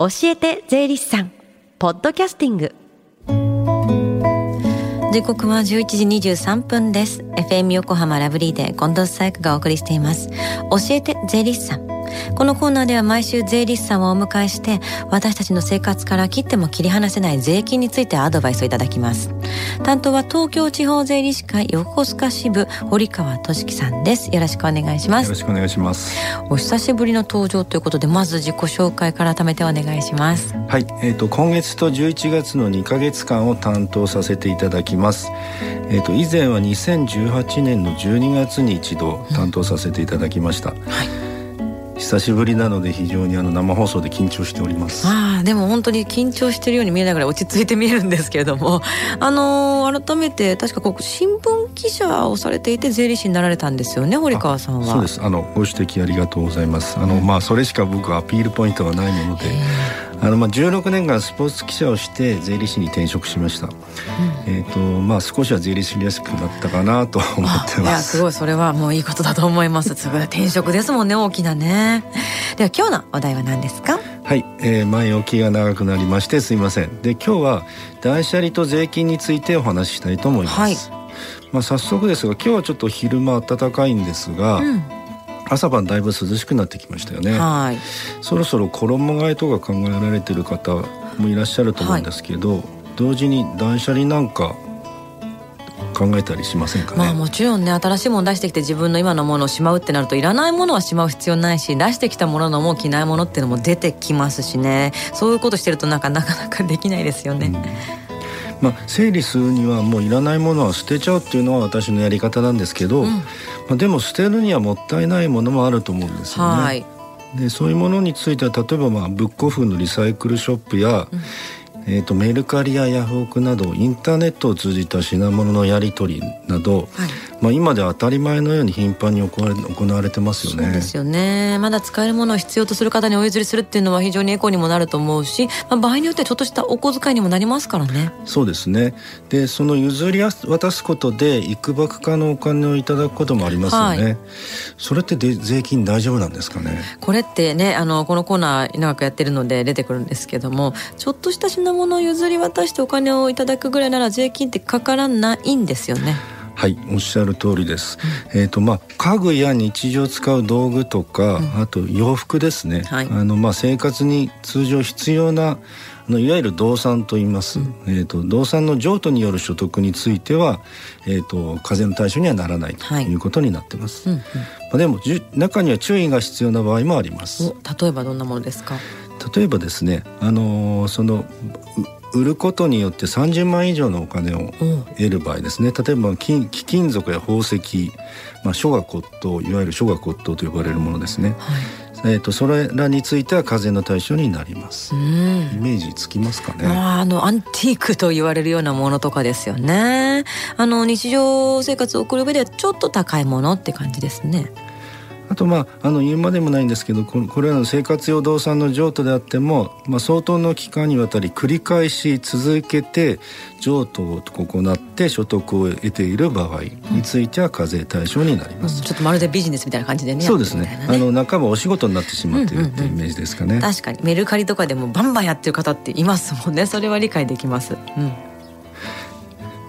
教えて税理士さんポッドキャスティング。時刻は11時23分です。FM 横浜ラブリーで近藤紗友香がお送りしています。教えて税理士さん。このコーナーでは毎週税理士さんをお迎えして私たちの生活から切っても切り離せない税金についてアドバイスをいただきます。担当は東京地方税理士会横須賀支部堀川俊樹さんです。よろしくお願いします。よろしくお願いします。お久しぶりの登場ということでまず自己紹介から改めてお願いします。はい。えっ、ー、と今月と11月の2か月間を担当させていただきます。えっ、ー、と以前は2018年の12月に一度担当させていただきました、うん、はい久しぶりなので非常にあの生放送で緊張しております。ああでも本当に緊張してるように見えながら落ち着いて見えるんですけれども。あのー、改めて確かこう新聞記者をされていて税理士になられたんですよね堀川さんは。そうです。あのご指摘ありがとうございます。あの、うん、まあそれしか僕はアピールポイントはないものであのまあ16年間スポーツ記者をして税理士に転職しました、うん、えっ、ー、とまあ少しは税理士らしくなったかなと思ってます。いやすごいそれはもういいことだと思います。すごい転職ですもんね大きなね。では今日のお題は何ですか？はい、えー、前置きが長くなりましてすいません。で今日は断捨離と税金についてお話ししたいと思います、はい、まあ早速ですが今日はちょっと昼間暖かいんですが、うん朝晩だいぶ涼しくなってきましたよね、はい、そろそろ衣替えとか考えられてる方もいらっしゃると思うんですけど、はい、同時に断捨離なんか考えたりしませんかね、まあ、もちろんね新しいもの出してきて自分の今のものをしまうってなるといらないものはしまう必要ないし出してきたもののもう着ないものっていうのも出てきますしね。そういうことしてるとなんかなかなかできないですよね。うんまあ、整理するにはもういらないものは捨てちゃうっていうのは私のやり方なんですけど、うん、まあ、でも捨てるにはもったいないものもあると思うんですよね。はい、でそういうものについては例えばまあブックオフのリサイクルショップや、うんえーと、メルカリやヤフオクなどインターネットを通じた品物のやり取りなど、はい、まあ、今では当たり前のように頻繁に行われ行われてますよね。そうですよねまだ使えるものを必要とする方にお譲りするっていうのは非常にエコにもなると思うし、まあ、場合によってはちょっとしたお小遣いにもなりますからね。そうですねでその譲り渡すことでいくばくかのお金をいただくこともありますよね。はい、それってで税金大丈夫なんですかね？これってねあのこのコーナー長くやってるので出てくるんですけどもちょっとした品物を譲り渡してお金をいただくぐらいなら税金ってかからないんですよね。はいおっしゃる通りです、うん、えっ、ー、とまあ家具や日常使う道具とか、うん、あと洋服ですね、はい、あのまあ生活に通常必要なあのいわゆる動産と言います、うん、えーと、動産の譲渡による所得については、えーと、課税の対象にはならないとい。うことになってます、はいうんうん、まあ、でも中には注意が必要な場合もあります。例えばどんなものですか？例えばですねあのー、その売ることによって30万以上のお金を得る場合ですね。例えば貴金属や宝石、まあ、書画骨董いわゆる書画骨董と呼ばれるものですね、はい、えーと、それらについては課税の対象になります。イメージつきますかね。あのアンティークと言われるようなものとかですよね。あの日常生活を送る上ではちょっと高いものって感じですねあとまああの言うまでもないんですけどこれらの生活用動産の譲渡であっても、まあ、相当の期間にわたり繰り返し続けて譲渡を行って所得を得ている場合については課税対象になります、うん、ちょっとまるでビジネスみたいな感じでねそうですね、ね、あの半ばお仕事になってしまっているっていうイメージですかね、うんうんうん、確かに。メルカリとかでもバンバンやってる方っていますもんね。それは理解できます、うん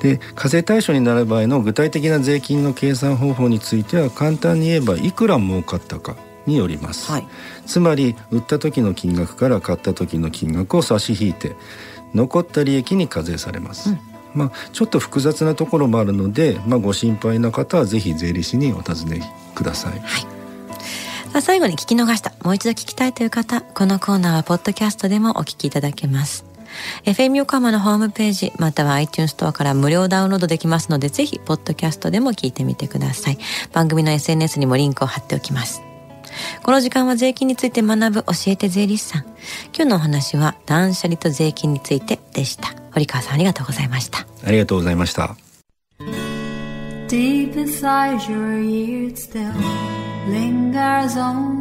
で課税対象になる場合の具体的な税金の計算方法については簡単に言えばいくら儲かったかによります、はい、つまり売った時の金額から買った時の金額を差し引いて残った利益に課税されます、うん、まあ、ちょっと複雑なところもあるので、まあ、ご心配な方はぜひ税理士にお尋ねください、はい。最後に聞き逃したもう一度聞きたいという方このコーナーはポッドキャストでもお聞きいただけます FM 横浜のホームページまたは iTunes ストアから無料ダウンロードできますのでぜひポッドキャストでも聞いてみてください。番組の SNS にもリンクを貼っておきます。この時間は税金について学ぶ教えて税理士さん。今日のお話は断捨離と税金についてでした。堀川さんありがとうございました。ありがとうございました。Deep inside your ears still lingers on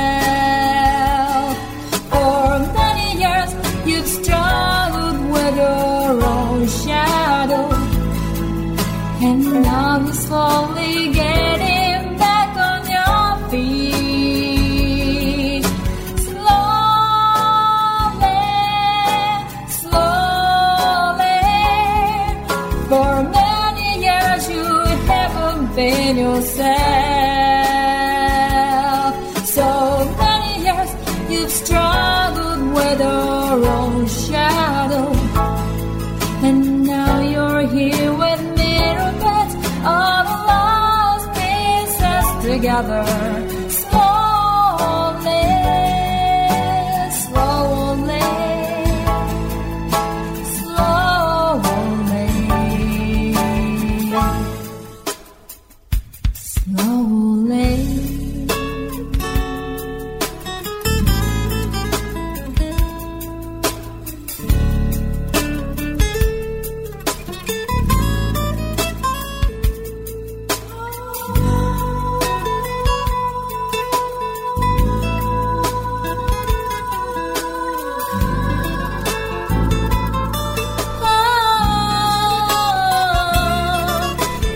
Haven't yourself. So many years you've struggled with your own shadow. And now you're here with mirror bits the lost pieces together.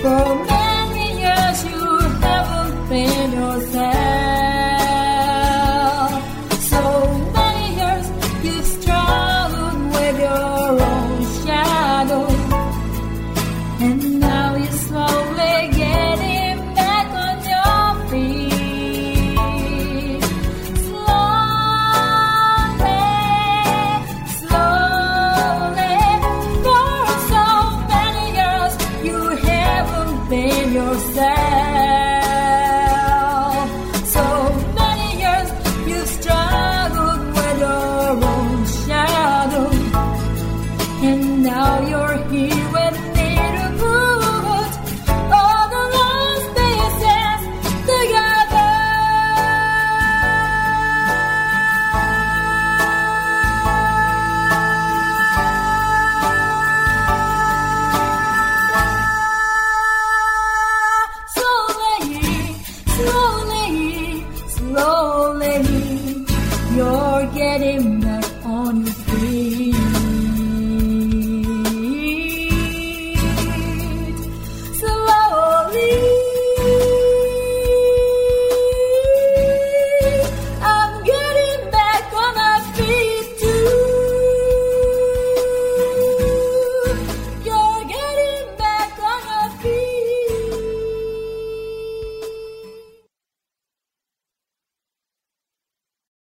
above. forget